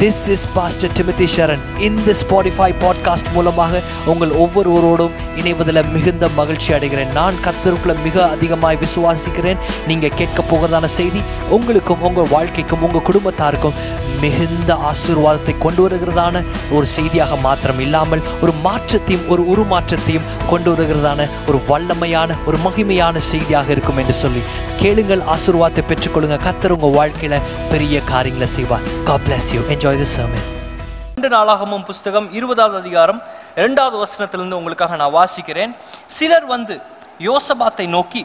This is pastor Timothy Sharan இந்த Spotify podcast மூலமாக உங்கள் ஒவ்வொருவரோடும் இணைவதில் மிகுந்த மகிழ்ச்சி அடைகிறேன். நான் கத்தருக்குள்ள மிக அதிகமாய் விசுவாசிக்கிறேன். நீங்கள் கேட்க போகிறதான செய்தி உங்களுக்கும் உங்கள் வாழ்க்கைக்கும் உங்கள் குடும்பத்தாருக்கும் மிகுந்த ஆசீர்வாதத்தை கொண்டு வருகிறதான ஒரு செய்தியாக மாத்திரம் இல்லாமல் ஒரு மாற்றத்தையும் ஒரு உருமாற்றத்தையும் கொண்டு வருகிறதான ஒரு வல்லமையான ஒரு மகிமையான செய்தியாக இருக்கும் என்று சொல்லி கேளுங்கள் ஆசீர்வாதத்தை பெற்றுக்கொள்ளுங்க கத்தர் உங்கள் வாழ்க்கையில் பெரிய காரியங்களை செய்வார். God bless you enjoy enjoy this sermon. ரெண்டு நாளாகமும் புஸ்தகம் இருபதாவது அதிகாரம் இரண்டாவது வசனத்திலிருந்து உங்களுக்காக நான் வாசிக்கிறேன். சிலர் வந்து யோசபாத்தை நோக்கி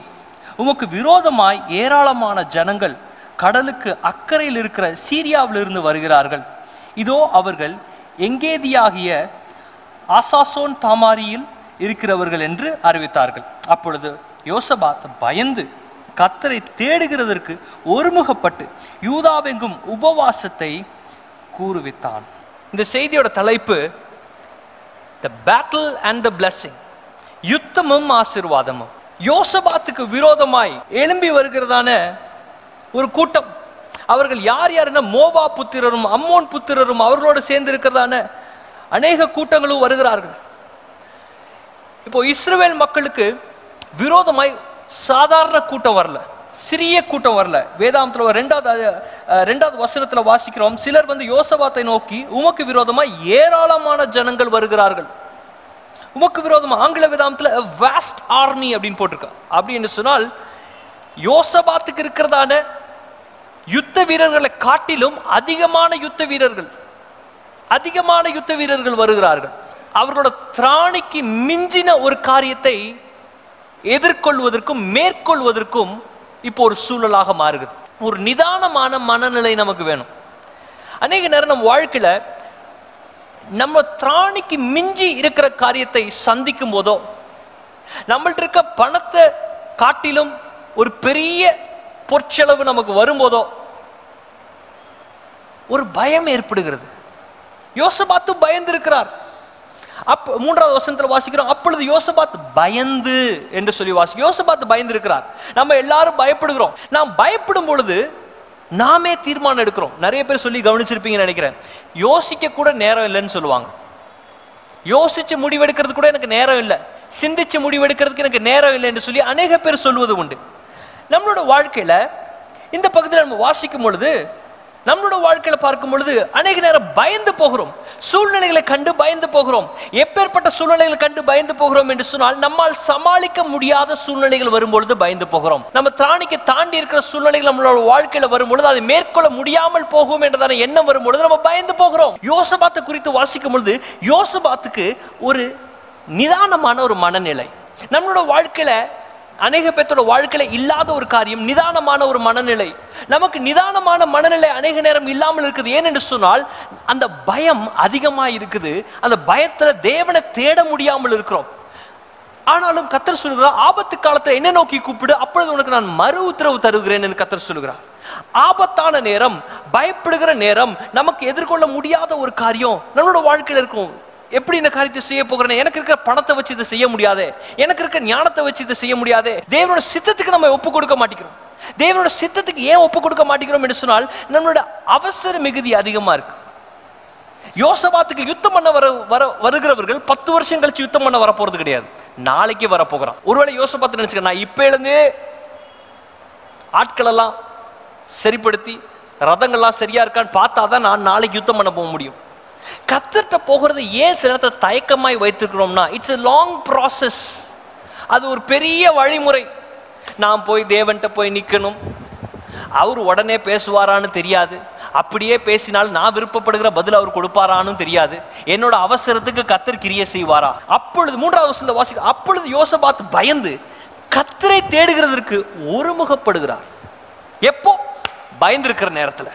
உமக்கு விரோதமாய் ஏராளமான ஜனங்கள் கடலுக்கு அக்கறையில் இருக்கிற சீரியாவிலிருந்து வருகிறார்கள். இதோ அவர்கள் எங்கேதியாகிய ஆசாசோன் தாமாரியில் இருக்கிறவர்கள் என்று அறிவித்தார்கள். அப்பொழுது யோசபாத் பயந்து கத்தரை தேடுகிறதற்கு ஒருமுகப்பட்டு யூதாவெங்கும் உபவாசத்தை கூறுவித்தான். இந்த செய்தியோட தலைப்பு the battle and the blessing யுத்தமும் ஆசீர்வாதமும். யோசபாத்துக்கு விரோதமாய் எழும்பி வருகிறதான ஒரு கூட்டம். அவர்கள் யார் யாருன்னா மோவா புத்திரரும் அம்மோன் புத்திரரும் அவர்களோடு சேர்ந்து இருக்கிறதான அநேக கூட்டங்களும் வருகிறார்கள். இப்போ இஸ்ரேல் மக்களுக்கு விரோதமாய் சாதாரண கூட்டம் வரல. சிறிய கூட்டம் வரல. வேதாந்தத்தில் ஒரு ரெண்டாவது ரெண்டாவது வசனத்தில் வாசிக்கிறோம். சிலர் வந்து யோசபாத்தை நோக்கி உமக்கு விரோதமாக ஏராளமான ஜனங்கள் வருகிறார்கள். உமக்கு விரோதமாக ஆங்கில வேதாந்தத்தில் வேஸ்ட் ஆர்மி அப்படின்னு போட்டிருக்கா. அப்படி என்று சொன்னால் யோசபாத்துக்கு இருக்கிறதான யுத்த வீரர்களை காட்டிலும் அதிகமான யுத்த வீரர்கள் அதிகமான யுத்த வீரர்கள் வருகிறார்கள். அவர்களோட திராணிக்கு மிஞ்சின ஒரு காரியத்தை எதிர்கொள்வதற்கும் மேற்கொள்வதற்கும் இப்போ ஒரு சூழலாக மாறுகிறது. ஒரு நிதானமான மனநிலை நமக்கு வேணும். அநேக நேரம் நம்ம வாழ்க்கையில நம்ம திராணிக்கு மிஞ்சி இருக்கிற காரியத்தை சந்திக்கும் போதோ நம்மள்ட்ட இருக்க பணத்தை காட்டிலும் ஒரு பெரிய பொற்செலவு நமக்கு வரும்போதோ ஒரு பயம் ஏற்படுகிறது. யோசபாத்து பயந்து இருக்கிறார் அப்ப மூன்றாவது வசனத்தில் வாசிக்கிறோம் அப்பொழுது யோசபாத் பயந்து என்று சொல்லி வாசி யோசபாத் பயந்து இருக்கிறார் நம்ம எல்லாரும் பயப்படுகிறோம். நாம் பயப்படும் பொழுது நாமே தீர்மானம் எடுக்கிறோம். நிறைய பேர் சொல்லி கவனிச்சிருப்பீங்கன்னு நினைக்கிறேன். யோசிக்க கூட நேரம் இல்லைன்னு சொல்லுவாங்க. யோசிச்சு முடிவெடுக்கிறது கூட எனக்கு நேரம் இல்லை. சிந்திச்சு முடிவெடுக்கிறதுக்கு எனக்கு நேரம் இல்லை என்று சொல்லி அநேக பேர் சொல்லுவது உண்டு. நம்மளோட வாழ்க்கையில இந்த பகுதியில் நம்ம வாசிக்கும் பொழுது நம்மளோட வாழ்க்கையில பார்க்கும் பொழுது அநேக நேரம் பயந்து போகிறோம். சூழ்நிலைகளை கண்டு பயந்து போகிறோம். எப்பேற்பட்ட சூழ்நிலைகளை கண்டு பயந்து போகிறோம் என்று சொன்னால் நம்மால் சமாளிக்க முடியாத சூழ்நிலைகள் வரும்பொழுது பயந்து போகிறோம். நம்ம திராணிக்கு தாண்டி இருக்கிற சூழ்நிலைகள் நம்மளோட வாழ்க்கையில வரும்பொழுது அதை மேற்கொள்ள முடியாமல் போகும் என்றதான எண்ணம் வரும்பொழுது நம்ம பயந்து போகிறோம். யோசபாத்தை குறித்து வாசிக்கும் பொழுது யோசபாத்துக்கு ஒரு நிதானமான ஒரு மனநிலை. நம்மளோட வாழ்க்கையில அநேக பேர்த்தோட வாழ்க்கையில இல்லாத ஒரு காரியம் நிதானமான ஒரு மனநிலை. நமக்கு நிதானமான மனநிலை அநேக நேரம் இல்லாமல் இருக்குது. ஏனென்று சொன்னால் அந்த பயம் அதிகமா இருக்குது. அந்த பயத்துல தேவனை தேட முடியாமல் இருக்கிறோம். ஆனாலும் கத்தர் சொல்லுகிறார் ஆபத்து காலத்துல என்ன நோக்கி கூப்பிடு அப்பொழுது உனக்கு நான் மறு உத்தரவு தருகிறேன் என்று கத்தர் சொல்லுகிறார் ஆபத்தான நேரம் பயப்படுகிற நேரம் நமக்கு எதிர்கொள்ள முடியாத ஒரு காரியம் நம்மளோட வாழ்க்கையில இருக்கும். எப்படி இந்த காரியத்தை செய்ய போகிறேன் எனக்கு இருக்கிற பணத்தை வச்சு இதை செய்ய முடியாது. எனக்கு இருக்கிற ஞானத்தை வச்சு இதை செய்ய முடியாது. தேவனோட சித்தத்துக்கு நம்ம ஒப்பு கொடுக்க மாட்டேங்கிறோம். தேவனோட சித்தத்துக்கு ஏன் ஒப்பு கொடுக்க மாட்டேங்கிறோம் என்று சொன்னால் நம்மளோட அவசர மிகுதி அதிகமா இருக்கு. யோசபாத்துக்கு யுத்தம் பண்ண வர வர வருகிறவர்கள் பத்து வருஷம் கழிச்சு யுத்தம் பண்ண வர போறது கிடையாது. நாளைக்கே வர போகிறான் ஒருவேளை யோசபாத்து நினைச்சுக்க நான் இப்ப இருந்தே ஆட்கள் எல்லாம் சரிப்படுத்தி ரதங்கள்லாம் சரியா இருக்கான்னு பார்த்தா தான் நான் நாளைக்கு யுத்தம் பண்ண போக முடியும். கத்துட்ட போகிறது ஏன் சில நேரத்தை தயக்கமாய் வைத்திருக்கிறோம்னா இட்ஸ் எ லாங் ப்ராசஸ் அது ஒரு பெரிய வழிமுறை. நான் போய் தேவன்கிட்ட போய் நிற்கணும் அவர் உடனே பேசுவாரான்னு தெரியாது. அப்படியே பேசினால் நான் விருப்பப்படுகிற பதில் அவர் கொடுப்பாரான்னு தெரியாது. என்னோட அவசரத்துக்கு கத்தர் கிரிய செய்வாரா? அப்பொழுது மூன்றாவது வசந்த வாசி அப்பொழுது யோசபாத் பயந்து கத்தரை தேடுகிறதற்கு ஒருமுகப்படுகிறார். எப்போ? பயந்திருக்கிற நேரத்தில்.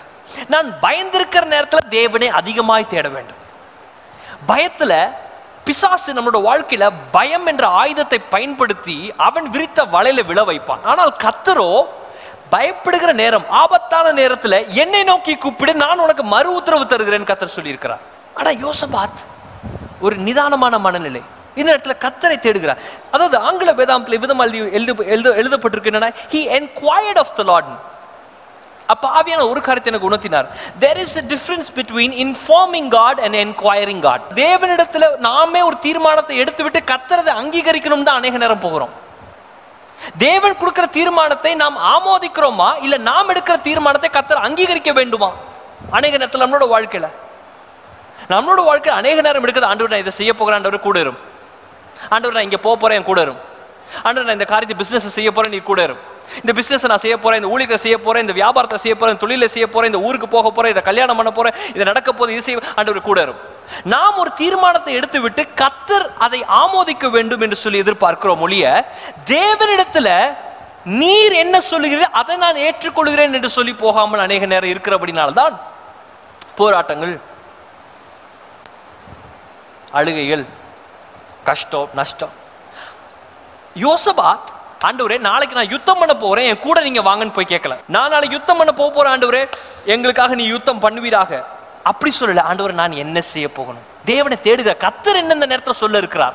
நான் பயந்திருக்கிற நேரத்தில் தேவனை அதிகமாய் தேட வேண்டும். பயத்தில் பிசாசு நம்மளோட வாழ்க்கையில பயம் என்ற ஆயுதத்தை பயன்படுத்தி அவன் விரித்த வலையில விழ வைப்பான். ஆனால் கத்தரோ பயப்படுகிற நேரம் ஆபத்தான நேரத்தில் என்னை நோக்கி கூப்பிடு நான் உனக்கு மறு உத்தரவு தருகிறேன் கத்தர் சொல்லியிருக்கிறார். ஆனா யோசபாத் ஒரு நிதானமான மனநிலை. இந்த இடத்துல கத்தரை தேடுகிறார். அதாவது ஆங்கில வேதாந்தத்தில் விதம் எழுதி எழுத எழுத எழுதப்பட்டிருக்கு என்னன்னா he enquired of the lord. அப்போ ஆவியான ஒரு காரியத்தை எனக்கு உணர்த்தினார். There is a difference between informing God and enquiring God தேவனிடத்தில் நாமே ஒரு தீர்மானத்தை எடுத்துவிட்டு கத்துறதை அங்கீகரிக்கணும் தான் அநேக நேரம் போகிறோம். தேவன் கொடுக்கிற தீர்மானத்தை நாம் ஆமோதிக்கிறோமா? இல்லை நாம் எடுக்கிற தீர்மானத்தை கத்தர் அங்கீகரிக்க வேண்டுமா? அநேக நேரத்தில் நம்மளோட வாழ்க்கையில். நம்மளோட வாழ்க்கை அநேக நேரம் எடுக்குது. ஆண்டவர் நான் இதை செய்ய போகிறேன். ஆண்டவர் கூட இரும் ஆண்டவர் நான் இங்கே போக போகிறேன் என் கூட இரும் ஆண்டவர் நான் இந்த காரியத்தை பிஸ்னஸ் செய்ய போகிறேன் நீ கூட இரும் இந்த பிசினஸ் நான் செய்ய போறேன் இந்த ஊழியத்தை செய்ய போறேன் இந்த வியாபாரத்தை செய்ய போறேன் தொழிலை செய்ய போறேன் இந்த ஊருக்கு போக போறேன் இதை கல்யாணம் பண்ண போறேன் இது நடக்க போது இது செய்ய ஆண்டவர் கூட இருக்கும் நாம் ஒரு தீர்மானத்தை எடுத்து விட்டு கத்தர் அதை ஆமோதிக்க வேண்டும் என்று சொல்லி எதிர்பார்க்கிறோம் ஒழிய தேவனிடத்துல நீர் என்ன சொல்லுகிறீர்கள் அதை நான் ஏற்றுக்கொள்கிறேன் என்று சொல்லி போகாமல் அநேக நேரம் இருக்கிறபடினால்தான் போராட்டங்கள் அழுகைகள் கஷ்டம் நஷ்டம். யோசபாத் ஆண்டவரே நாளைக்கு நான் யுத்தம் பண்ண போறேன் என் கூட நீங்க வாங்கன்னு போய் கேட்கல. நான் நாளைக்கு யுத்தம் பண்ண போக போறேன் ஆண்டவரே. எங்களுக்காக நீ யுத்தம் பண்ணுவீராக. அப்படி சொல்லல ஆண்டவர் நான் என்ன செய்ய போகணும்? தேவனை தேடுக. கத்தர் என்ன இந்த நேரத்தில் சொல்ல இருக்கிறார்.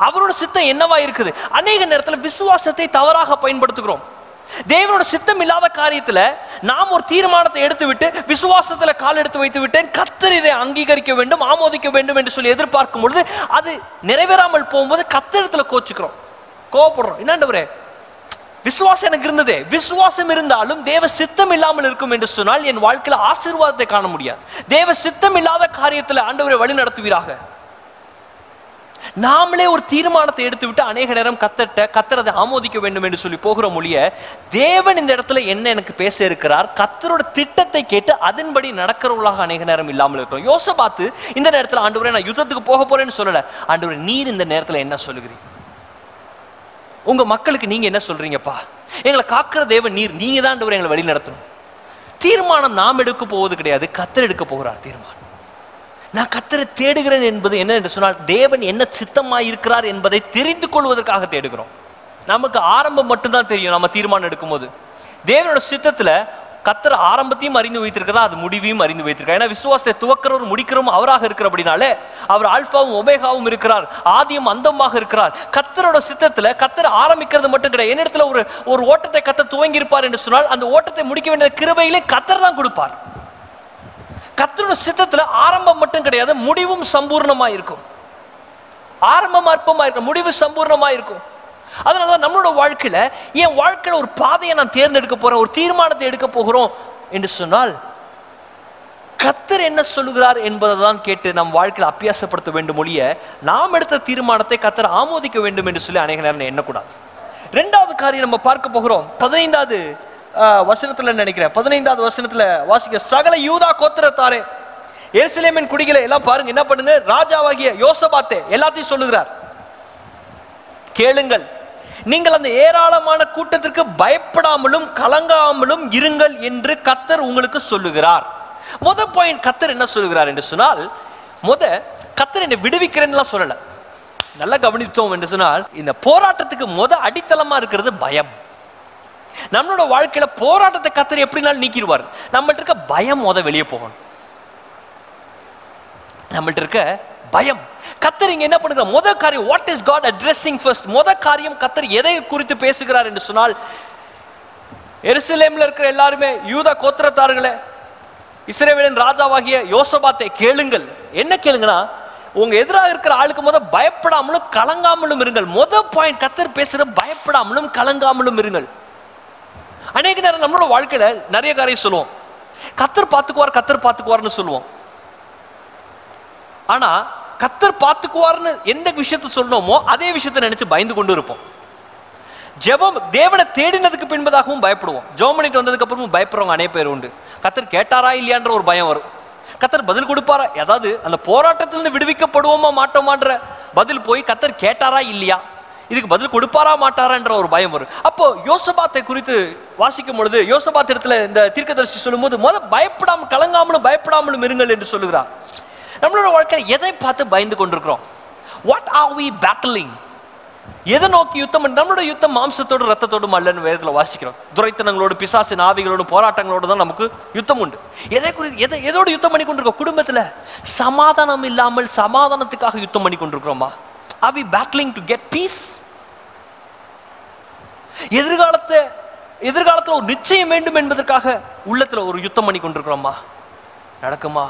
அவரோட சித்தம் என்னவா இருக்குது? அநேக நேரத்தில் விசுவாசத்தை தவறாக பயன்படுத்துகிறோம். தேவனோட சித்தம் இல்லாத காரியத்துல நாம் ஒரு தீர்மானத்தை எடுத்து விட்டு விசுவாசத்துல கால் எடுத்து வைத்து விட்டேன். கத்தர் இதை அங்கீகரிக்க வேண்டும் ஆமோதிக்க வேண்டும் என்று சொல்லி எதிர்பார்க்கும் பொழுது அது நிறைவேறாமல் போகும்போது கத்தரிடத்துல கோச்சுக்கிறோம். கோவப்படுறோம் என்னண்டவரே விசுவாசம் எனக்கு இருந்ததே. விசுவாசம் இருந்தாலும் தேவ சித்தம் இல்லாமல் இருக்கும் என்று சொன்னால் என் வாழ்க்கையில் ஆசீர்வாதத்தை காண முடியாது. தேவ சித்தம் இல்லாத காரியத்தில் ஆண்டவரை வழி நடத்துவீராக. நாமளே ஒரு தீர்மானத்தை எடுத்துவிட்டு அநேக நேரம் கத்தட்ட கத்தரதை ஆமோதிக்க வேண்டும் என்று சொல்லி போகிற மொழிய தேவன் இந்த இடத்துல என்ன எனக்கு பேச இருக்கிறார்? கத்தரோட திட்டத்தை கேட்டு அதன்படி நடக்கிறவர்களாக அநேக நேரம் இல்லாமல் இருக்கிறோம். யோசை பார்த்து இந்த நேரத்தில் ஆண்டு நான் யுத்தத்துக்கு போக போறேன்னு சொல்லல. ஆண்டு நீர் இந்த நேரத்தில் என்ன சொல்லுகிறீங்க உங்க மக்களுக்கு நீங்க என்ன சொல்றீங்கப்பா? எங்களை காக்கிற தேவன் நீர் நீங்க தான் எங்களை வழி நடத்தணும். தீர்மானம் நாம் எடுக்க போவது கிடையாது கத்தர் எடுக்க போகிறார் தீர்மானம். நான் கத்தரை தேடுகிறேன் என்பது என்ன என்று சொன்னால் தேவன் என்ன சித்தமாக இருக்கிறார் என்பதை தெரிந்து கொள்வதற்காக தேடுகிறோம். நமக்கு ஆரம்பம் மட்டும்தான் தெரியும் நம்ம தீர்மானம் எடுக்கும்போது. தேவனோட சித்தத்தில் கத்தர் ஆரம்பத்தையும் அறிந்து வைத்திருக்கிறதா அது முடிவையும் அறிந்து வைத்திருக்கார். ஏன்னா விசுவாசத்தை துவக்கிறவர் முடிக்கிறவரும் அவராக இருக்கிற அப்படினாலே அவர் ஆல்பாவும் ஒபேகாவும் இருக்கிறார். ஆதியும் அந்தமாக இருக்கிறார். கத்தரோட சித்தத்துல கத்தர் ஆரம்பிக்கிறது மட்டும் கிடையாது. என்னிடத்துல ஒரு ஒரு ஓட்டத்தை கத்தர் துவங்கி இருப்பார் என்று சொன்னால் அந்த ஓட்டத்தை முடிக்க வேண்டிய கிருபையிலே கத்தர் தான் கொடுப்பார். கத்தரோட சித்தத்துல ஆரம்பம் மட்டும் கிடையாது முடிவும் சம்பூர்ணமா இருக்கும் ஆரம்பம் அற்பமா இருக்கும் முடிவு சம்பூர்ணமா இருக்கும் அதனாலதான் நம்மளோட வாழ்க்கையில என் வாழ்க்கையில ஒரு பாதையை நான் தேர்ந்தெடுக்க போறேன் ஒரு தீர்மானத்தை எடுக்க போகிறோம் என்று சொன்னால் கத்தர் என்ன சொல்லுகிறார் என்பதை தான் கேட்டு நம் வாழ்க்கையில் அபியாசப்படுத்த வேண்டும் ஒழிய நாம் எடுத்த தீர்மானத்தை கத்தர் ஆமோதிக்க வேண்டும் என்று சொல்லி அநேக நேரம் எண்ணக்கூடாது. ரெண்டாவது காரியம் நம்ம பார்க்க போகிறோம். பதினைந்தாவது ஆஹ், வசனத்துல நினைக்கிறேன்? பதினைந்தாவது வசனத்துல வாசிக்க சகல யூதா கோத்திரத்தாரே எருசலேமின் குடிகளை எல்லாம் பாருங்க என்ன பண்ணுங்க ராஜாவாகிய யோசபாத்தே எல்லாத்தையும் சொல்லுகிறார். கேளுங்கள். நீங்கள் அந்த ஏராளமான கூட்டத்திற்கு பயப்படாமலும் கலங்காமலும் இருங்கள் என்று கத்தர் உங்களுக்கு சொல்லுகிறார். முத பாயிண்ட் கத்தர் என்ன சொல்லுகிறார் என்று சொன்னால் முத கத்தர் என்னை விடுவிக்கிறேன்னுலாம் சொல்லல. நல்லா கவனித்தோம் என்று சொன்னால் இந்த போராட்டத்துக்கு முத அடித்தளமா இருக்கிறது பயம். நம்மளோட வாழ்க்கையில போராட்டத்தை கத்தர் எப்படினாலும் நீக்கிடுவார். நம்மள்ட்ட இருக்க பயம் முத வெளியே போகணும். நம்மள்ட்ட இருக்க பயம். கத்தர் இங்க என்ன பண்ணுற முத காரியம் what is God addressing first முத காரியம் கத்தர் எதை குறித்து பேசுகிறார் என்று சொன்னால் எருசலேம்ல இருக்கிற எல்லாருமே யூதா கோத்திரத்தார்களே இஸ்ரேவேலின் ராஜாவாகிய யோசபாத்தை கேளுங்கள். என்ன கேளுங்கன்னா உங்க எதிராக இருக்கிற ஆளுக்கு முத பயப்படாமலும் கலங்காமலும் இருங்கள். முத பாயிண்ட் கத்தர் பேசுற பயப்படாமலும் கலங்காமலும் இருங்கள். அநேக நேரம் நம்மளோட வாழ்க்கையில நிறைய காரியம் சொல்லுவோம். கத்தர் பார்த்துக்குவார் கத்தர் பார்த்துக்குவார்னு சொல்லுவோம். ஆனா கத்தர் பார்த்துக்குவார்னு எந்த விஷயத்த சொன்னோமோ அதே விஷயத்தை நினைச்சு பயந்து கொண்டு இருப்போம். ஜெபம் தேவனை தேடினதுக்கு பின்பதாகவும் பயப்படுவோம். ஜெபம் பண்ணிட்டு வந்ததுக்கு அப்புறமும் பயப்படுறவங்க அநேக பேர் உண்டு. கத்தர் கேட்டாரா இல்லையான்ற ஒரு பயம் வரும். கத்தர் பதில் கொடுப்பாரா? ஏதாவது அந்த போராட்டத்திலிருந்து விடுவிக்கப்படுவோமா மாட்டோமான்ற பதில் போய் கத்தர் கேட்டாரா இல்லையா? இதுக்கு பதில் கொடுப்பாரா மாட்டாரான்ற ஒரு பயம் வரும். அப்போ யோசபாத்தை குறித்து வாசிக்கும் பொழுது யோசபாத்திரத்தில் இந்த தீர்க்கதரிசி சொல்லும்போது முத பயப்படாமல் கலங்காமலும் பயப்படாமலும் இருங்கள் என்று சொல்லுகிறார். நம்மளோட வாழ்க்கையில் எதை பார்த்து பயந்து கொண்டிருக்கிறோம்? வாட் ஆர் வி பேட்டலிங் எதை நோக்கி யுத்தம் நம்மளோட யுத்தம் மாம்சத்தோடு ரத்தத்தோடும் அல்லன்னு வேதத்தில் வாசிக்கிறோம். துரைத்தனங்களோடு பிசாசின் ஆவிகளோடு போராட்டங்களோடு தான் நமக்கு யுத்தம் உண்டு. எதை குறித்து எதை எதோடு யுத்தம் பண்ணி கொண்டிருக்கோம்? குடும்பத்தில் சமாதானம் இல்லாமல் சமாதானத்துக்காக யுத்தம் பண்ணி கொண்டிருக்கிறோமா? Are we battling to get peace எதிர்காலத்தை எதிர்காலத்தில் ஒரு நிச்சயம் வேண்டும் என்பதற்காக உள்ளத்தில் ஒரு யுத்தம் பண்ணி கொண்டிருக்கிறோமா? நடக்குமா?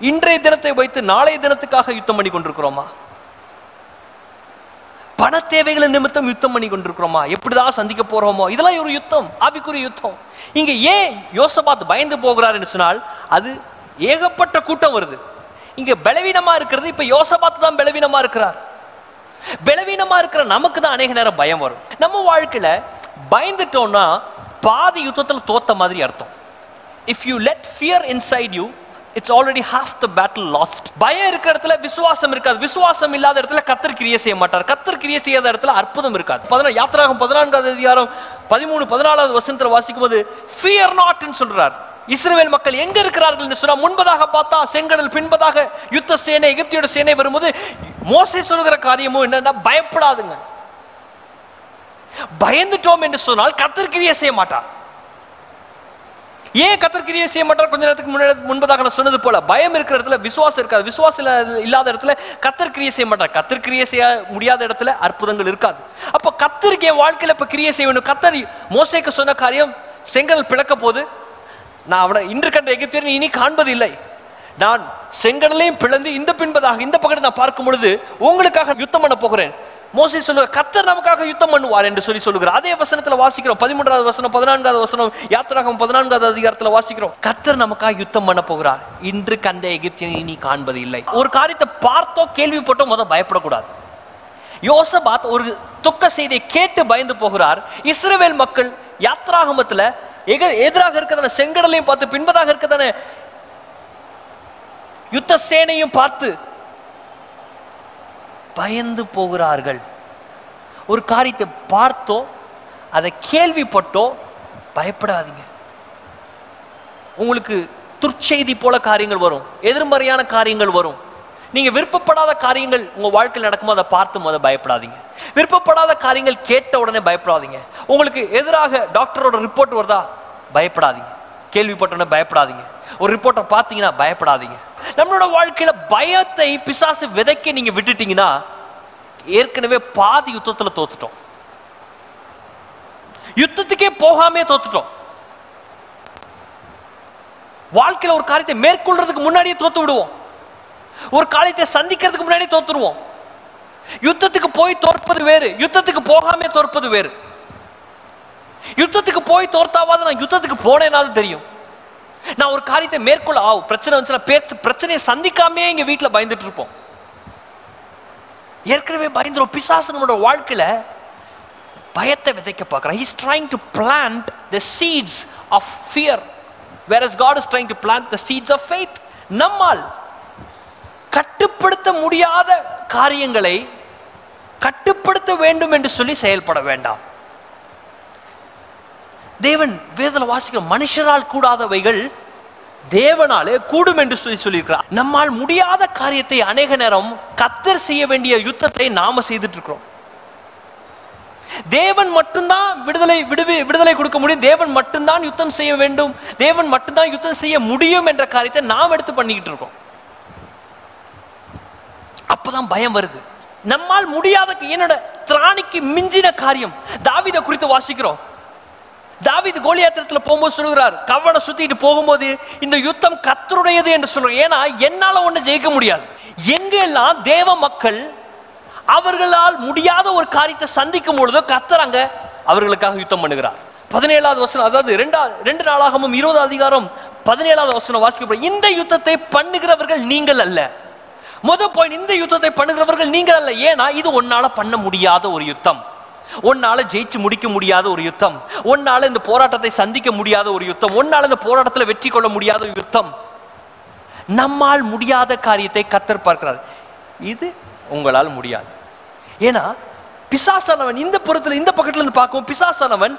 இன்றைய தினத்தை வைத்து நாளைய தினத்துக்காக யுத்தம் பண்ணி கொண்டிருக்கிறோமா? பண தேவைகளை நிமித்தம் யுத்தம் பண்ணி கொண்டிருக்கிறோமா? எப்படிதான் சந்திக்க போறோமோ? இதெல்லாம் ஒரு யுத்தம் ஆவிக்குரிய யுத்தம். இங்க ஏன் யோசபாத் பயந்து போகிறார் சொன்னால் அது ஏகப்பட்ட கூட்டம் வருது. இங்க பலவீனமா இருக்கிறது இப்ப யோசபாத் தான் பலவீனமா இருக்கிறார். பலவீனமா இருக்கிற நமக்கு தான் அநேக நேரம் பயம் வரும். நம்ம வாழ்க்கையில பயந்துட்டோம்னா பாதி யுத்தத்தில் தோத்த மாதிரி அர்த்தம். If you let fear inside you it's already half the battle lost பயம் இருக்கிற இடத்துல விசுவாசம் இருக்காது. விசுவாசம் இல்லாத இடத்துல கத்தர் கிரியை செய்ய மாட்டார். கத்தர் கிரியை செய்யாத இடத்துல அற்புதம் இருக்காது. பதினா யாத்திராகும் பதினான்காவது அதிகாரம் பதிமூணு பதினாலாவது வசனத்தில் வாசிக்கும் போது ஃபியர் நாட்னு சொல்றார். இஸ்ரேல் மக்கள் எங்க இருக்கிறார்கள் என்று சொன்னா முன்பதாக பார்த்தா செங்கடல் பின்பதாக யுத்த சேனை எகிப்தியோட சேனை வரும்போது மோசை சொல்கிற காரியமும் என்னன்னா பயப்படாதுங்க. பயந்துட்டோம் என்று சொன்னால் கத்தர் செய்ய மாட்டார். ஏன் கத்தர் கிரியை செய்ய மாட்டார் கொஞ்ச நேரத்துக்கு முன்னாடி முன்பதாக நான் சொன்னது போல பயம் இருக்கிற இடத்துல விசுவாசம் இருக்காது. விசுவாசம் இல்லாத- இல்லாத இடத்துல கத்தர் கிரியை செய்ய மாட்டார் கத்தர் கிரியை செய்ய முடியாத இடத்துல அற்புதங்கள் இருக்காது. அப்ப கத்தருக்கு என் வாழ்க்கையில இப்ப கிரியை செய்ய வேண்டும். கத்தர் மோசைக்கு சொன்ன காரியம் செங்கல் பிளக்க போது நான் அவனை இன்று கண்ட எகிப்தியர் இனி காண்பது இல்லை நான் செங்கடலையும் பிளந்து இந்த பின்பதாக இந்த பக்கத்தை நான் பார்க்கும் பொழுது உங்களுக்காக யுத்தம் பண்ண போகிறேன். மோசை சொல்லுவார் கத்தர் நமக்காக யுத்தம் பண்ணுவார் என்று சொல்லி சொல்லுகிறார். அதே வசனத்துல வாசிக்கிறோம் பதிமூன்றாவது வசனம் பதினான்காவது வசனம் யாத்திராகம் பதினான்காவது அதிகாரத்துல வாசிக்கிறோம். கத்தர் நமக்காக யுத்தம் பண்ண போகிறார். இன்று கண்ட எகிப்தியனை நீ காண்பது இல்லை ஒரு காரியத்தை பார்த்தோ கேள்விப்பட்டோ முத பயப்படக்கூடாது. யோசபாத் ஒரு துக்க செய்தியை கேட்டு பயந்து போகிறார். இஸ்ரேவேல் மக்கள் யாத்ராகமத்துல எக எதிராக இருக்கதான செங்கடலையும் பார்த்து பின்பதாக இருக்கதான யுத்த சேனையும் பார்த்து பயந்து போகிறார்கள். ஒரு காரியத்தை பார்த்தோ அதை கேள்விப்பட்டோ பயப்படாதீங்க. உங்களுக்கு துர்ச்செய்தி போல காரியங்கள் வரும் எதிர்மறையான காரியங்கள் வரும். நீங்க விருப்பப்படாத காரியங்கள் உங்க வாழ்க்கையில் நடக்கும்போது அதை பார்த்து முத பயப்படாதீங்க. விருப்பப்படாத காரியங்கள் கேட்ட உடனே பயப்படாதீங்க. உங்களுக்கு எதிராக டாக்டரோட ரிப்போர்ட் வருதா? பயப்படாதீங்க. கேள்விப்பட்டோன்னே பயப்படாதீங்க. ஒரு ரிப்போர்ட்டை பார்த்தீங்கன்னா பயப்படாதீங்க. நம்மளோட வாழ்க்கையில பயத்தை பிசாசு விதைக்க நீங்க விட்டுட்டீங்கன்னா ஏற்கனவே பாதி யுத்தத்துல தோத்துட்டோம். யுத்தத்துக்கே போகாமே தோத்துட்டோம். வாழ்க்கையில ஒரு காரியத்தை மேற்கொள்றதுக்கு முன்னாடியே தோத்து விடுவோம். ஒரு காரியத்தை சந்திக்கிறதுக்கு முன்னாடியே தோத்துருவோம். யுத்தத்துக்கு போய் தோற்பது வேறு யுத்தத்துக்கு போகாமே தோற்பது வேறு. யுத்தத்துக்கு போய் தோர்த்தாவது நான் யுத்தத்துக்கு போனேனாவது தெரியும். நான் ஒரு காரியத்தை மேற்கொள்ள ஆ பிரச்சனை வந்துச்சுன்னா பிரச்சனையை சந்திக்காமே இங்க வீட்டில் பயந்துட்டு இருப்போம் ஏற்கனவே பயந்துரும். பிசாசு நம்மளோட வாழ்க்கையில பயத்தை விதைக்க பார்க்குறான். He's trying to plant the seeds of fear where is God is trying to plant the seeds of faith நம்மால் கட்டுப்படுத்த முடியாத காரியங்களை கட்டுப்படுத்த வேண்டும் என்று சொல்லி செயல்பட வேண்டாம். தேவன் வேதல வாசிக்கிற மனுஷரால் கூடாதவைகள் தேவனாலே கூடும் என்று சொல்லி சொல்லியிருக்கிறார். நம்மால் முடியாத காரியத்தை அநேக நேரம் கத்தர் செய்ய வேண்டிய யுத்தத்தை நாம செய்துட்டு இருக்கிறோம். தேவன் மட்டும்தான் விடுதலை விடுவி விடுதலை கொடுக்க முடியும். தேவன் மட்டும்தான் யுத்தம் செய்ய வேண்டும். தேவன் மட்டும்தான் யுத்தம் செய்ய முடியும் என்ற காரியத்தை நாம் எடுத்து பண்ணிக்கிட்டு இருக்கோம். அப்பதான் பயம் வருது. நம்மால் முடியாத என்னோட திராணிக்கு மிஞ்சின காரியம். தாவித குறித்து வாசிக்கிறோம். தாவீது கோலியாத்திரத்தில் போகும்போது சொல்கிறார் கவனை சுத்திட்டு போகும்போது இந்த யுத்தம் கத்தருடையது என்று சொல்றோம் ஏன்னா என்னால ஒண்ணு ஜெயிக்க முடியாது. எங்கெல்லாம் தேவ மக்கள் அவர்களால் முடியாத ஒரு காரியத்தை சந்திக்கும் பொழுதோ கத்தர் அங்க அவர்களுக்காக யுத்தம் பண்ணுகிறார். பதினேழாவது வசனம் அதாவது ரெண்டாவது ரெண்டு நாளாகவும் இருபது அதிகாரம் பதினேழாவது வசனம் வாசிக்கப்படும். இந்த யுத்தத்தை பண்ணுகிறவர்கள் நீங்கள் அல்ல. முத பாயிண்ட் இந்த யுத்தத்தை பண்ணுகிறவர்கள் நீங்கள் அல்ல. ஏன்னா இது ஒன்னால பண்ண முடியாத ஒரு யுத்தம். உன்னால ஜெயிச்சு முடிக்க முடியாத ஒரு யுத்தம். உன்னால இந்த போராட்டத்தை சந்திக்க முடியாத ஒரு யுத்தம். உன்னால இந்த போராட்டத்தில் வெற்றி கொள்ள முடியாத ஒரு யுத்தம். நம்மால் முடியாத காரியத்தை கத்தர் பார்க்கிறார். இது உங்களால் முடியாது. ஏன்னா பிசாசானவன் இந்த புறத்துல இந்த பக்கத்துல இருந்து பார்க்கும் பிசாசானவன்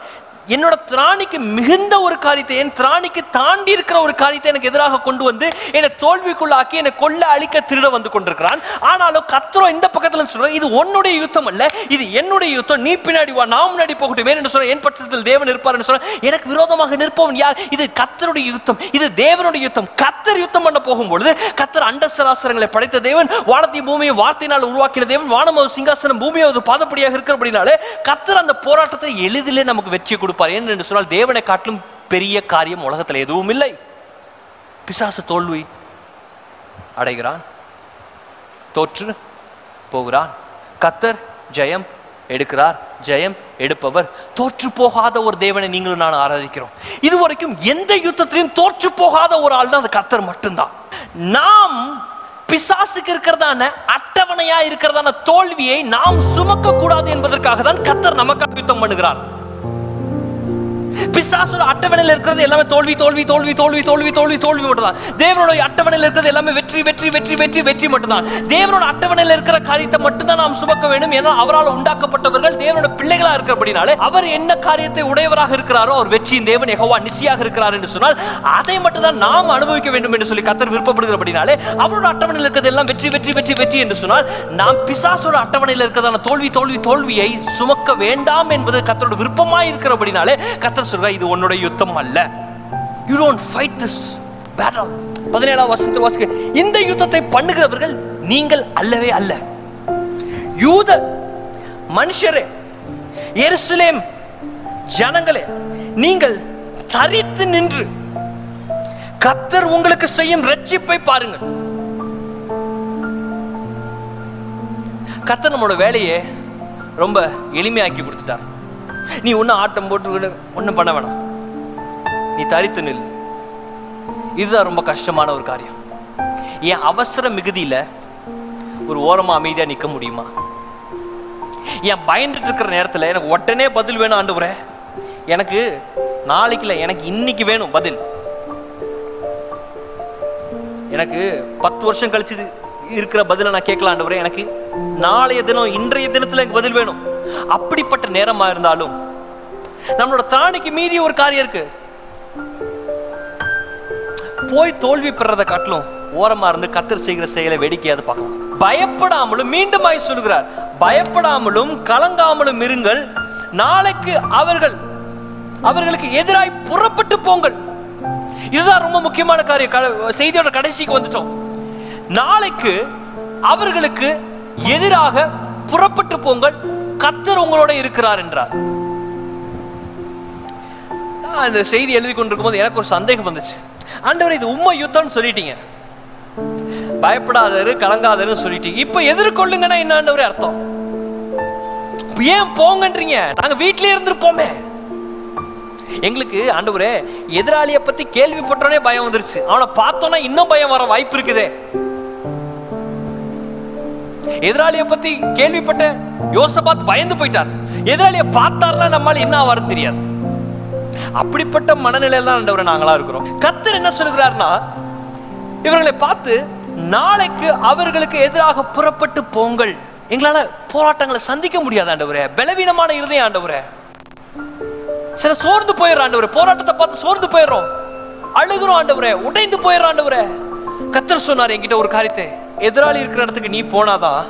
என்னோட திராணிக்கு மிகுந்த ஒரு காரியத்தை என் திராணிக்கு தாண்டி இருக்கிற ஒரு காரியத்தை எனக்கு எதிராக கொண்டு வந்து என்னை தோல்விக்குள்ளாக்கி என்னை கொல்ல அழிக்க திருட வந்து கொண்டிருக்கிறான். ஆனாலும் கத்ரோ இந்த பக்கத்துல இருந்து இது உன்னுடைய யுத்தம் அல்ல இது என்னுடைய யுத்தம் நீ பின்னாடி வா நான் முன்னாடி போகட்டும். என்று சொல்ல என் பட்சத்தில் தேவன் இருப்பார் சொல்ல எனக்கு விரோதமாக நிற்பவன் யார்? இது கத்தருடைய யுத்தம் இது தேவனுடைய யுத்தம். கத்தர் யுத்தம் பண்ண போகும்பொழுது கத்தர் அண்டசராசரங்களை படைத்த தேவன் வானத்தை பூமியை வார்த்தையினால் உருவாக்கின தேவன் வானம் சிங்காசனம் பூமியை ஒரு பாதப்படியாக இருக்கிறபடினாலே கத்தர் அந்த போராட்டத்தை எளிதிலே நமக்கு வெற்றி கொடுப்பார். கொடுப்பார். ஏன் என்று சொன்னால் தேவனை காட்டிலும் பெரிய காரியம் உலகத்தில் எதுவும் இல்லை. பிசாசு தோல்வி அடைகிறான். தோற்று போகிறான். கத்தர் ஜெயம் எடுக்கிறார். ஜெயம் எடுப்பவர். தோற்று போகாத ஒரு தேவனை நீங்களும் நான் ஆராதிக்கிறோம். இதுவரைக்கும் எந்த யுத்தத்திலையும் தோற்று போகாத ஒரு ஆள் தான் அந்த கத்தர் மட்டும்தான். நாம் பிசாசுக்கு இருக்கிறதான அட்டவணையா இருக்கிறதான தோல்வியை நாம் சுமக்க கூடாது என்பதற்காக தான் கத்தர் நமக்கு யுத்தம் பண்ணுகிறார். பிசாசோட அட்டவணையில் இருக்கிறது எல்லாமே தோல்வி தோல்வி தோல்வி தோல்வி தோல்வி தோல்வி தோல்வி மட்டும்தான் தேவனோட அட்டவணையில் இருக்கிறது எல்லாமே வெற்றி வெற்றி வெற்றி வெற்றி வெற்றி மட்டும்தான். தேவனோட அட்டவணையில் இருக்கிற காரியத்தை மட்டும்தான் நாம் சுமக்க வேண்டும். ஏன்னா அவரால் உண்டாக்கப்பட்டவர்கள் தேவனோட பிள்ளைகளா இருக்கிறபடினாலே அவர் என்ன காரியத்தை உடையவராக இருக்கிறாரோ அவர் வெற்றியின் தேவன் எகவா நிச்சயாக இருக்கிறார் என்று சொன்னால் அதை மட்டும் தான் நாம் அனுபவிக்க வேண்டும் என்று சொல்லி கத்தர் விருப்பப்படுகிறபடினாலே அவரோட அட்டவணையில் இருக்கிறது எல்லாம் வெற்றி வெற்றி வெற்றி வெற்றி என்று சொன்னால் நாம் பிசாசோட அட்டவணையில் இருக்கிறதான தோல்வி தோல்வி தோல்வியை சுமக்க வேண்டாம் என்பது கத்தரோட விருப்பமா இருக்கிறபடினாலே கத்தர் சொல்ற இது உன்னுடைய யுத்தம் அல்ல. You don't fight this battle பதினேழாம் வசனத்தில் வாசிக்க இந்த யுத்தத்தை பண்ணுகிறவர்கள் நீங்கள் அல்லவே அல்ல. யூத மனுஷரே எருசலேம் ஜனங்களே நீங்கள் தரித்து நின்று கத்தர் உங்களுக்கு செய்யும் ரட்சிப்பை பாருங்கள். கத்தர் நம்மளோட வேலையை ரொம்ப எளிமையாக்கி கொடுத்துட்டார். நீ ஒன்றும் ஆட்டம் போட்டு ஒன்றும் பண்ண வேணாம். நீ தரித்து நில். இதுதான் ரொம்ப கஷ்டமான ஒரு காரியம். என் அவசர மிகுதியில் ஒரு ஓரமாக அமைதியாக நிற்க முடியுமா? என் பயந்துட்டு இருக்கிற நேரத்தில் எனக்கு உடனே பதில் வேணும் ஆண்டவரே. எனக்கு நாளைக்கு இல்லை எனக்கு இன்னைக்கு வேணும் பதில். எனக்கு பத்து வருஷம் கழிச்சு இருக்கிற பதிலை நான் கேட்கலாம் ஆண்டவரே. எனக்கு நாளைய தினம் இன்றைய தினத்துல எனக்கு பதில் வேணும். அப்படிப்பட்ட நேரமா இருந்தாலும் நம்மளோட திராணிக்கு மீறி ஒரு காரியம் இருக்கு. போய் தோல்வி பெறதை காட்டிலும் ஓரமா இருந்து கத்தர் செய்கிற செயலை வேடிக்கையாவது பார்க்கலாம். பயப்படாமலும் மீண்டுமாய் சொல்கிறார் பயப்படாமலும் கலங்காமலும் இருங்கள். நாளைக்கு அவர்கள் அவர்களுக்கு எதிராய் புறப்பட்டு போங்கள். இதுதான் ரொம்ப முக்கியமான காரியம். க- செய்தியோட கடைசிக்கு வந்துட்டோம். நாளைக்கு அவர்களுக்கு எதிராக புறப்பட்டு போங்கள். கத்தர் உங்களோட இருக்கிறார் என்றார். அந்த செய்தி எழுதி கொண்டிருக்கும் போது எனக்கு ஒரு சந்தேகம் வந்துச்சு. ஆண்டவர் இது உண்மை யுத்தம்னு சொல்லிட்டீங்க. பயப்படாதரு கலங்காதருன்னு சொல்லிட்டீங்க. இப்ப எதிர்கொள்ளுங்கன்னா என்ன அர்த்தம்? ஏன் போங்கன்றீங்க? நாங்க வீட்லயே இருந்திருப்போமே. எங்களுக்கு ஆண்டவரே எதிராளியை பத்தி கேள்விப்பட்டோனே பயம் வந்துருச்சு. அவனை பார்த்தோன்னா இன்னும் பயம் வர வாய்ப்பு இருக்குதே. எதிராளியை பத்தி கேள்விப்பட்ட யோசபாத் பயந்து போயிட்டார். எதிராளியை பார்த்தாருன்னா நம்மளால என்ன ஆவாருன்னு தெரியாது. அப்படிப்பட்ட மனநிலையில தான் ஆண்டவரே நாங்களா இருக்கிறோம். கத்தர் என்ன சொல்கிறார்னா இவர்களை பார்த்து நாளைக்கு அவர்களுக்கு எதிராக புறப்பட்டு போங்கள். எங்களால போராட்டங்களை சந்திக்க முடியாது ஆண்டவரே. பலவீனமான இருதயம் ஆண்டவரே. சில சோர்ந்து போயிடுற ஆண்டவரே. போராட்டத்தை பார்த்து சோர்ந்து போயிடுறோம். அழுகுறோம் ஆண்டவரே. உடைந்து போயிடுற ஆண்டவரே. கத்தர் சொன்னார் என்கிட்ட ஒரு காரியத்தை. எதிராளி இருக்கிற இடத்துக்கு நீ போனாதான்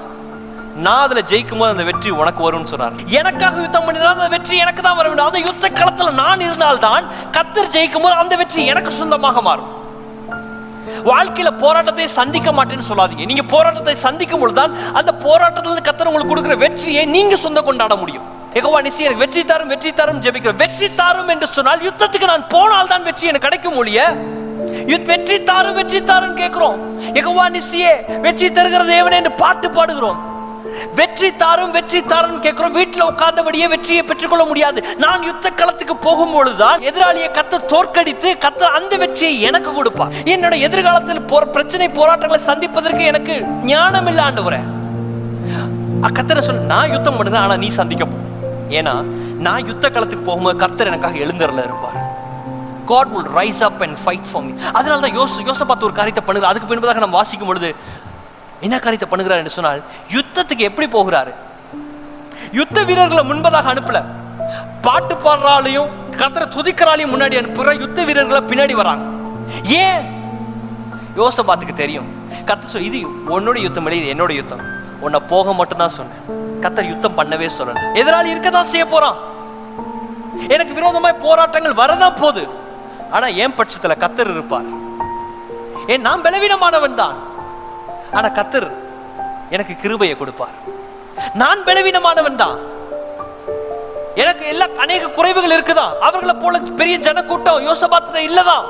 நான் அதுல ஜெயிக்கும் போது அந்த வெற்றி உனக்கு வரும்னு சொன்னார். எனக்காக யுத்தம் பண்ணினா அந்த வெற்றி எனக்கு தான் வர வேண்டும். அந்த யுத்த களத்துல நான் இருந்தால்தான் கத்தர் ஜெயிக்கும் போது அந்த வெற்றி எனக்கு சொந்தமாக மாறும். வாழ்க்கையில போராட்டத்தை சந்திக்க மாட்டேன்னு சொல்லாதீங்க. நீங்க போராட்டத்தை சந்திக்கும் பொழுதுதான் அந்த போராட்டத்துல கத்தர் உங்களுக்கு கொடுக்குற வெற்றியை நீங்க சொந்த கொண்டாட முடியும். எகவா நிசி எனக்கு வெற்றி தரும் வெற்றி தரும் ஜெபிக்கிற வெற்றி தாரும் என்று சொன்னால் யுத்தத்துக்கு நான் போனால் தான் வெற்றி எனக்கு கிடைக்கும் ஒழிய வெற்றி தாரும் வெற்றி தாரும் கேட்கிறோம். எகவா நிசியே வெற்றி தருகிற தேவனே என்று பாட்டு பாடுகிறோம். வெற்றி தாரும் வெற்றி தாரும் கேட்கிறோம். வீட்டுல உட்கார்ந்தபடியே வெற்றியை பெற்றுக்கொள்ள முடியாது. நான் யுத்த களத்துக்கு போகும் பொழுதுதான் எதிராளியை கத்த தோற்கடித்து கத்த அந்த வெற்றியை எனக்கு கொடுப்பார். என்னோட எதிர்காலத்தில் போற பிரச்சனை போராட்டங்களை சந்திப்பதற்கு எனக்கு ஞானம் இல்லாண்டு வர கத்தரை சொன்ன நான் யுத்தம் பண்ணுறேன் ஆனா நீ சந்திக்க போ. ஏன்னா நான் யுத்த களத்துக்கு போகும்போது கத்தர் எனக்காக எழுந்தரில் இருப்பார். God will rise up and fight for me அதனால தான் யோச பார்த்து ஒரு காரியத்தை பண்ணுது. அதுக்கு பின்பதாக நம்ம வாசிக்கும் பொழுது என்ன காரியத்தை பண்ணுகிறார் என்று சொன்னால் யுத்தத்துக்கு எப்படி போகிறாரு? யுத்த வீரர்களை முன்பதாக அனுப்பல. பாட்டு பாடுறாலையும் கத்தரை துதிக்கிறாலையும் முன்னாடி அனுப்புற யுத்த வீரர்களை பின்னாடி வராங்க. ஏன்? யோசபாத்துக்கு தெரியும். கத்த சொல் இது உன்னோட யுத்தம் இல்லை இது என்னோட யுத்தம். உன்னை போக மட்டும்தான் சொன்னேன். கத்தர் யுத்தம் பண்ணவே சொல்லல. எதிராளி இருக்க தான் செய்ய போறான். எனக்கு விரோதமாய் போராட்டங்கள் வரதான் போகுது. ஆனா என் பட்சத்துல கத்தர் இருப்பார். ஏன் நான் பலவீனமானவன் தான். ஆனா கத்தர் எனக்கு கிருபையை கொடுப்பார். நான் பலவீனமானவன் தான். எனக்கு எல்லா அநேக குறைவுகள் இருக்குதான் அவர்களை போல பெரிய ஜனக்கூட்டம் யோசபாத்ததை இல்லதான்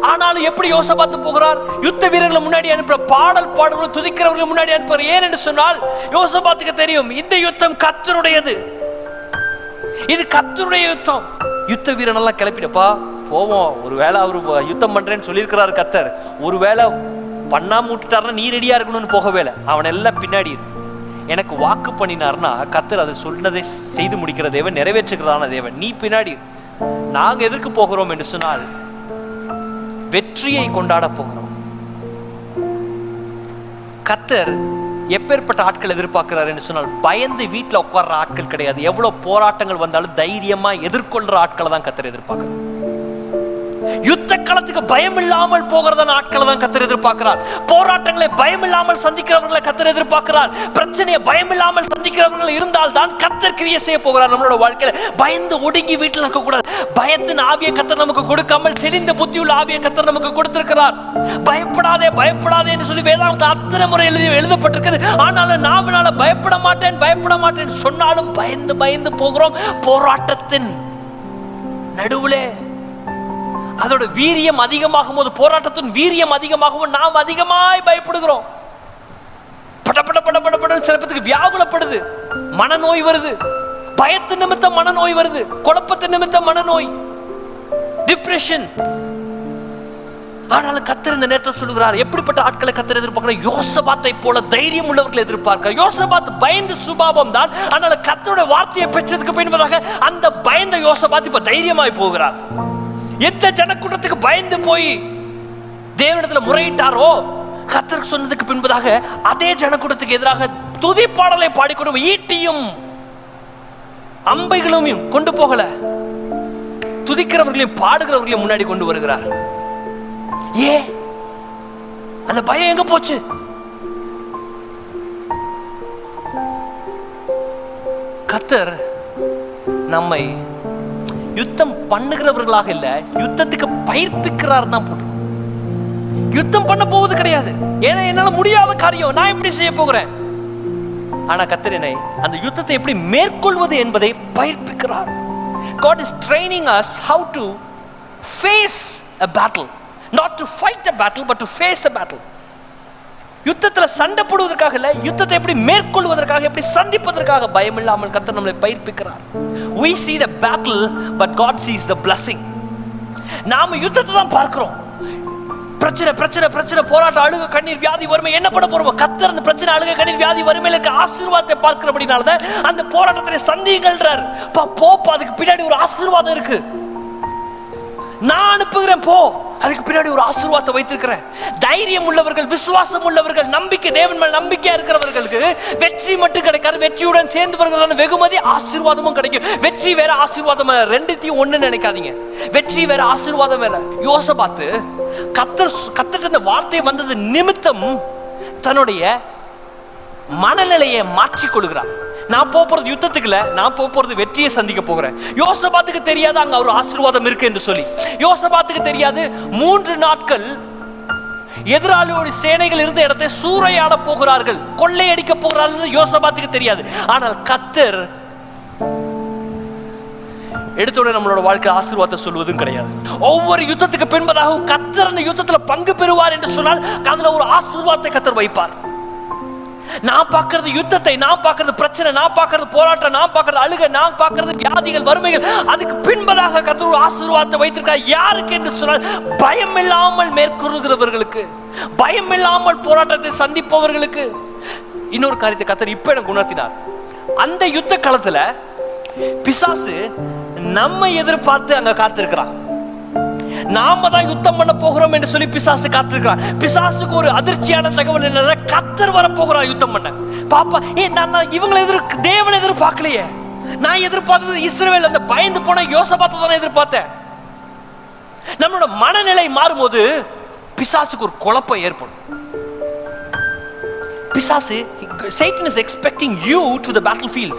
ஆனாலும் எப்படி யோசபாத்து போகிறார்? யுத்த வீரர்களை முன்னாடி அனுப்புற பாடல் பாடல்கள் துதிக்கிறவர்களை முன்னாடி அனுப்புற ஏன் என்று சொன்னால் யோசபாத்துக்கு தெரியும் இந்த யுத்தம் கத்தருடையது. இது கத்தருடைய யுத்தம். யுத்த வீரன் எல்லாம் கிளப்பிடப்பா போவோம். ஒருவேளை அவரு யுத்தம் பண்றேன்னு சொல்லியிருக்கிறாரு கத்தர். ஒருவேளை பண்ணாம விட்டுட்டாருன்னா நீ ரெடியா இருக்கணும்னு போகவே இல்லை. அவன் எல்லாம் பின்னாடி எனக்கு வாக்கு பண்ணினார்னா கத்தர் அதை சொன்னதை செய்து முடிக்கிற தேவன் நிறைவேற்றுகிறதான தேவன். நீ பின்னாடி இரு. நாங்க எதற்கு போகிறோம் என்று சொன்னால் வெற்றியை கொண்டாட போகிறோம். கத்தர் எப்பேற்பட்ட ஆட்கள் எதிர்பார்க்கிறார் என்று சொன்னால் பயந்து வீட்டில் உட்கார்ற ஆட்கள் கிடையாது. எவ்வளவு போராட்டங்கள் வந்தாலும் தைரியமா எதிர்கொள்ற ஆட்களை தான் கத்தர் எதிர்பார்க்கிறார். யுத்த களத்துக்கு பயம் இல்லாமல் போகிறதான ஆட்களை தான் கத்தர் எதிர்பார்க்கிறார். போராட்டங்களை பயம் இல்லாமல் சந்திக்கிறவர்களை கத்தர் எதிர்பார்க்கிறார். பிரச்சனையை பயம் இல்லாமல் சந்திக்கிறவர்கள் இருந்தால் தான் கத்தர் கிரிய செய்ய போகிறார் நம்மளோட வாழ்க்கையில. பயந்து ஒடுங்கி வீட்டில் இருக்க கூடாது பயத்தின் ஆவிய கத்தர் நமக்கு கொடுக்காமல் தெளிந்த புத்தியுள்ள ஆவிய கத்தர் நமக்கு கொடுத்திருக்கிறார். பயப்படாதே பயப்படாதே என்று சொல்லி வேதாந்த அத்தனை முறை எழுதி எழுதப்பட்டிருக்குது. ஆனாலும் நாமனால பயப்பட மாட்டேன் பயப்பட மாட்டேன். சொன்னாலும் பயந்து பயந்து போகிறோம். போராட்டத்தின் நடுவுலே அதோட வீரியம் அதிகமாகும் போது போராட்டத்தின் வீரியம் அதிகமாகவும் நாம் அதிகமாய் பயப்படுகிறோம். பட பட பட பட பட சில பேத்துக்கு வியாகுலப்படுது. மனநோய் வருது. பயத்து நிமித்தம் மனநோய் வருது. குழப்பத்து நிமித்தம் மனநோய். டிப்ரெஷன் ஆனாலும் கத்தர் இந்த நேரத்தை சொல்லுகிறார் எப்படிப்பட்ட ஆட்களை கத்தர் எதிர்பார்க்கிற யோசபாத்தை போல தைரியம் உள்ளவர்களை எதிர்பார்க்க யோசபாத் பயந்து சுபாவம் தான். ஆனால் கத்தருடைய வார்த்தையை பெற்றதுக்கு பின்பதாக அந்த பயந்த யோசபாத் இப்ப தைரியமாய் போகிறார். எந்த ஜனக்கூட்டத்துக்கு பயந்து போய் தேவனத்தில் முறையிட்டாரோ கத்தருக்கு சொன்னதுக்கு பின்பதாக அதே ஜனக்கூட்டத்துக்கு எதிராக துதி பாடலை பாடிக்கொண்டு ஈட்டியும் அம்பைகளும் கொண்டு போகல. துதிக்கிறவர்களையும் பாடுகிறவர்களையும் முன்னாடி கொண்டு வருகிறார். ஏ அந்த பயம் எங்க போச்சு? கத்தர் நம்மை யுத்தம் பண்ணுகிறவர்களாக இல்ல யுத்தத்துக்கு பயிர்ப்பிக்கிறார் தான் போட்டு யுத்தம் பண்ண போவது கிடையாது. ஏன்னா என்னால முடியாத காரியம். நான் எப்படி செய்ய போகிறேன்? ஆனா கத்தர் என்னை அந்த யுத்தத்தை எப்படி மேற்கொள்வது என்பதை பயிர்ப்பிக்கிறார் God is training us how to face a battle. Not to fight a battle but to face a battle. யுத்தத்துல சண்டை போடுவதற்காக இல்ல யுத்தத்தை எப்படி மேற்கொள்வதற்காக எப்படி சந்திப்பதற்காக பயம் இல்லாமல் கத்தர் நம்மளை பயிர்ப்பிக்கிறார் we see the battle but god sees the blessing. நாம யுத்தத்தை தான் பார்க்கிறோம். பிரச்சனை பிரச்சனை பிரச்சனை போராட்டம் அழுக கண்ணீர் வியாதி வறுமை என்ன பண்ண போறோம்? கத்தர் அந்த பிரச்சனை அழுக கண்ணீர் வியாதி வறுமையிலுக்கு ஆசீர்வாதத்தை பார்க்கிறபடினால தான் அந்த போராட்டத்தை சந்திங்கள்ன்றார் பா போப்பா அதுக்கு பின்னாடி ஒரு ஆசீர்வாதம் இருக்கு. நான் அனுப்புகிறேன் போ. அதுக்கு பின்னாடி ஒரு ஆசீர்வாதத்தை வைத்திருக்கிறேன். தைரியம் உள்ளவர்கள் விசுவாசம் உள்ளவர்கள் நம்பிக்கை தேவன் மேல் நம்பிக்கையா இருக்கிறவர்களுக்கு வெற்றி மட்டும் கிடைக்காது. வெற்றியுடன் சேர்ந்து வருகிறதான வெகுமதி ஆசீர்வாதமும் கிடைக்கும். வெற்றி வேற ஆசீர்வாதம் வேற. ரெண்டுத்தையும் ஒண்ணு நினைக்காதீங்க. வெற்றி வேற ஆசீர்வாதம் வேற. யோசபாத்து கத்தர் கத்திட்ட இந்த வார்த்தை வந்தது நிமித்தம் தன்னுடைய மனநிலையை மாற்றிக் கொள்கிறார் நான் போக போறது நான் போக போறது வெற்றியை சந்திக்க போகிறேன். யோசபாத்துக்கு தெரியாது அங்க ஒரு ஆசீர்வாதம் இருக்கு என்று சொல்லி. யோசபாத்துக்கு தெரியாது மூன்று நாட்கள் எதிராளியோட சேனைகள் இருந்த இடத்தை சூறையாட போகிறார்கள் கொள்ளையடிக்க போகிறார்கள் யோசபாத்துக்கு தெரியாது. ஆனால் கத்தர் எடுத்தோட நம்மளோட வாழ்க்கை ஆசீர்வாதத்தை சொல்வதும் கிடையாது. ஒவ்வொரு யுத்தத்துக்கு பின்பதாகவும் கத்தர் அந்த யுத்தத்துல பங்கு பெறுவார் என்று சொன்னால் அதுல ஒரு ஆசீர்வாதத்தை கத்தர் வைப்பார். நான் பார்க்கறது யுத்தத்தை நான் பார்க்கறது பிரச்சனை நான் பார்க்கறது போராட்டம் நான் பார்க்கறது அழுகை நான் பார்க்கறது வியாதிகள் வறுமைகள். அதுக்கு பின்பதாக கத்தர் ஆசீர்வாதத்தை வைத்திருக்கா யாருக்கு என்று சொன்னால் பயம் இல்லாமல் மேற்கொள்கிறவர்களுக்கு பயம் இல்லாமல் போராட்டத்தை சந்திப்பவர்களுக்கு. இன்னொரு காரியத்தை கத்தர் இப்ப எனக்கு உணர்த்தினார். அந்த யுத்த காலத்துல பிசாசு நம்ம எதிர்பார்த்து அங்க காத்திருக்கிறான். நாம தான் யுத்தம் பண்ண போகிறோம் என்று சொல்லி பிசாசு காத்திருக்கிறான் பிசாசுக்கு ஒரு அதிர்ச்சியான தகவல் என்னன்னா கத்தர் வர போகிறான் யுத்தம் பண்ண. பாப்பா ஏ நான் இவங்களை எதிர் தேவனை எதிர்பார்க்கலையே. நான் எதிர்பார்த்தது இஸ்ரேல் அந்த பயந்து போன யோசபாத்தை தானே எதிர்பார்த்தேன். நம்மளோட மனநிலை மாறும்போது பிசாசுக்கு ஒரு குழப்பம் ஏற்படும். பிசாசு Satan is expecting you to the battlefield.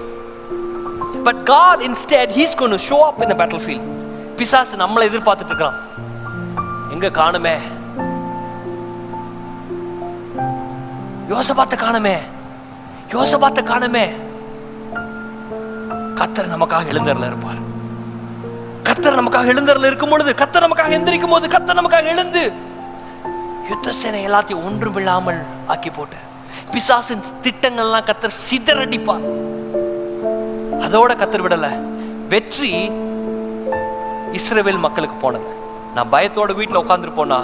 But God instead he's going to show up in the battlefield. பிசாசு நம்மளை எதிர்பார்த்துட்டு இருக்கிறான் எங்க காணுமே? யோசபாத்த காணுமே? யோசபாத்த காணுமே? கத்தர் நமக்காக எழுந்தரில் இருப்பார். கத்தர் நமக்காக எழுந்தரில் இருக்கும் பொழுது கத்தர் நமக்காக எந்திரிக்கும் போது கத்தர் நமக்காக எழுந்து யுத்த சேனை எல்லாத்தையும் ஒன்றுமில்லாமல் ஆக்கி போட்டு பிசாசின் திட்டங்கள்லாம் கத்தர் சிதறடிப்பார். அதோட கத்தர் விடல வெற்றி இஸ்ரேவேல் மக்களுக்கு போனது. நான் பயத்தோட வீட்டில் உட்காந்துருப்போனா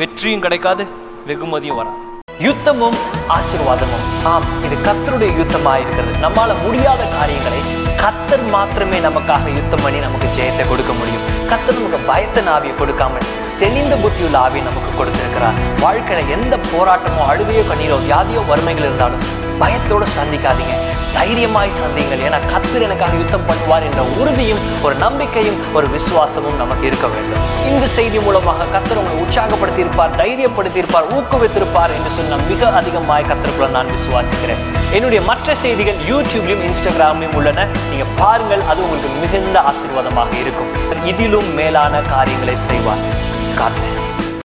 வெற்றியும் கிடைக்காது வெகுமதியும் வராது. யுத்தமும் ஆசீர்வாதமும். ஆம் இது கத்தருடைய யுத்தமாக இருக்கிறது. நம்மால முடியாத காரியங்களை கத்தர் மாத்திரமே நமக்காக யுத்தம் பண்ணி நமக்கு ஜெயத்தை கொடுக்க முடியும். கத்தர் நமக்கு பயத்தின் ஆவியை கொடுக்காமல் தெளிந்த புத்தியுள்ள ஆவியை நமக்கு கொடுத்திருக்கிறார். வாழ்க்கையில எந்த போராட்டமோ அழுகையோ கண்ணீரோ வியாதியோ வறுமைகள் இருந்தாலும் பயத்தோடு சந்திக்காதீங்க. தைரியமாய் சந்திங்கள் ஏன்னா கத்தர் எனக்காக யுத்தம் பண்ணுவார் என்ற உறுதியும் ஒரு நம்பிக்கையும் ஒரு விசுவாசமும் நமக்கு இருக்க வேண்டும். இந்த செய்தி மூலமாக கத்தர் உங்களை உற்சாகப்படுத்தி இருப்பார் தைரியப்படுத்தி இருப்பார் ஊக்குவித்திருப்பார் என்று சொன்ன மிக அதிகமாய் கத்தருக்குள்ள நான் விசுவாசிக்கிறேன். என்னுடைய மற்ற செய்திகள் யூடியூப்லையும் இன்ஸ்டாகிராம்லயும் உள்ளன. நீங்க பாருங்கள் அது உங்களுக்கு மிகுந்த ஆசீர்வாதமாக இருக்கும். இதிலும் மேலான காரியங்களை செய்வார். காட்.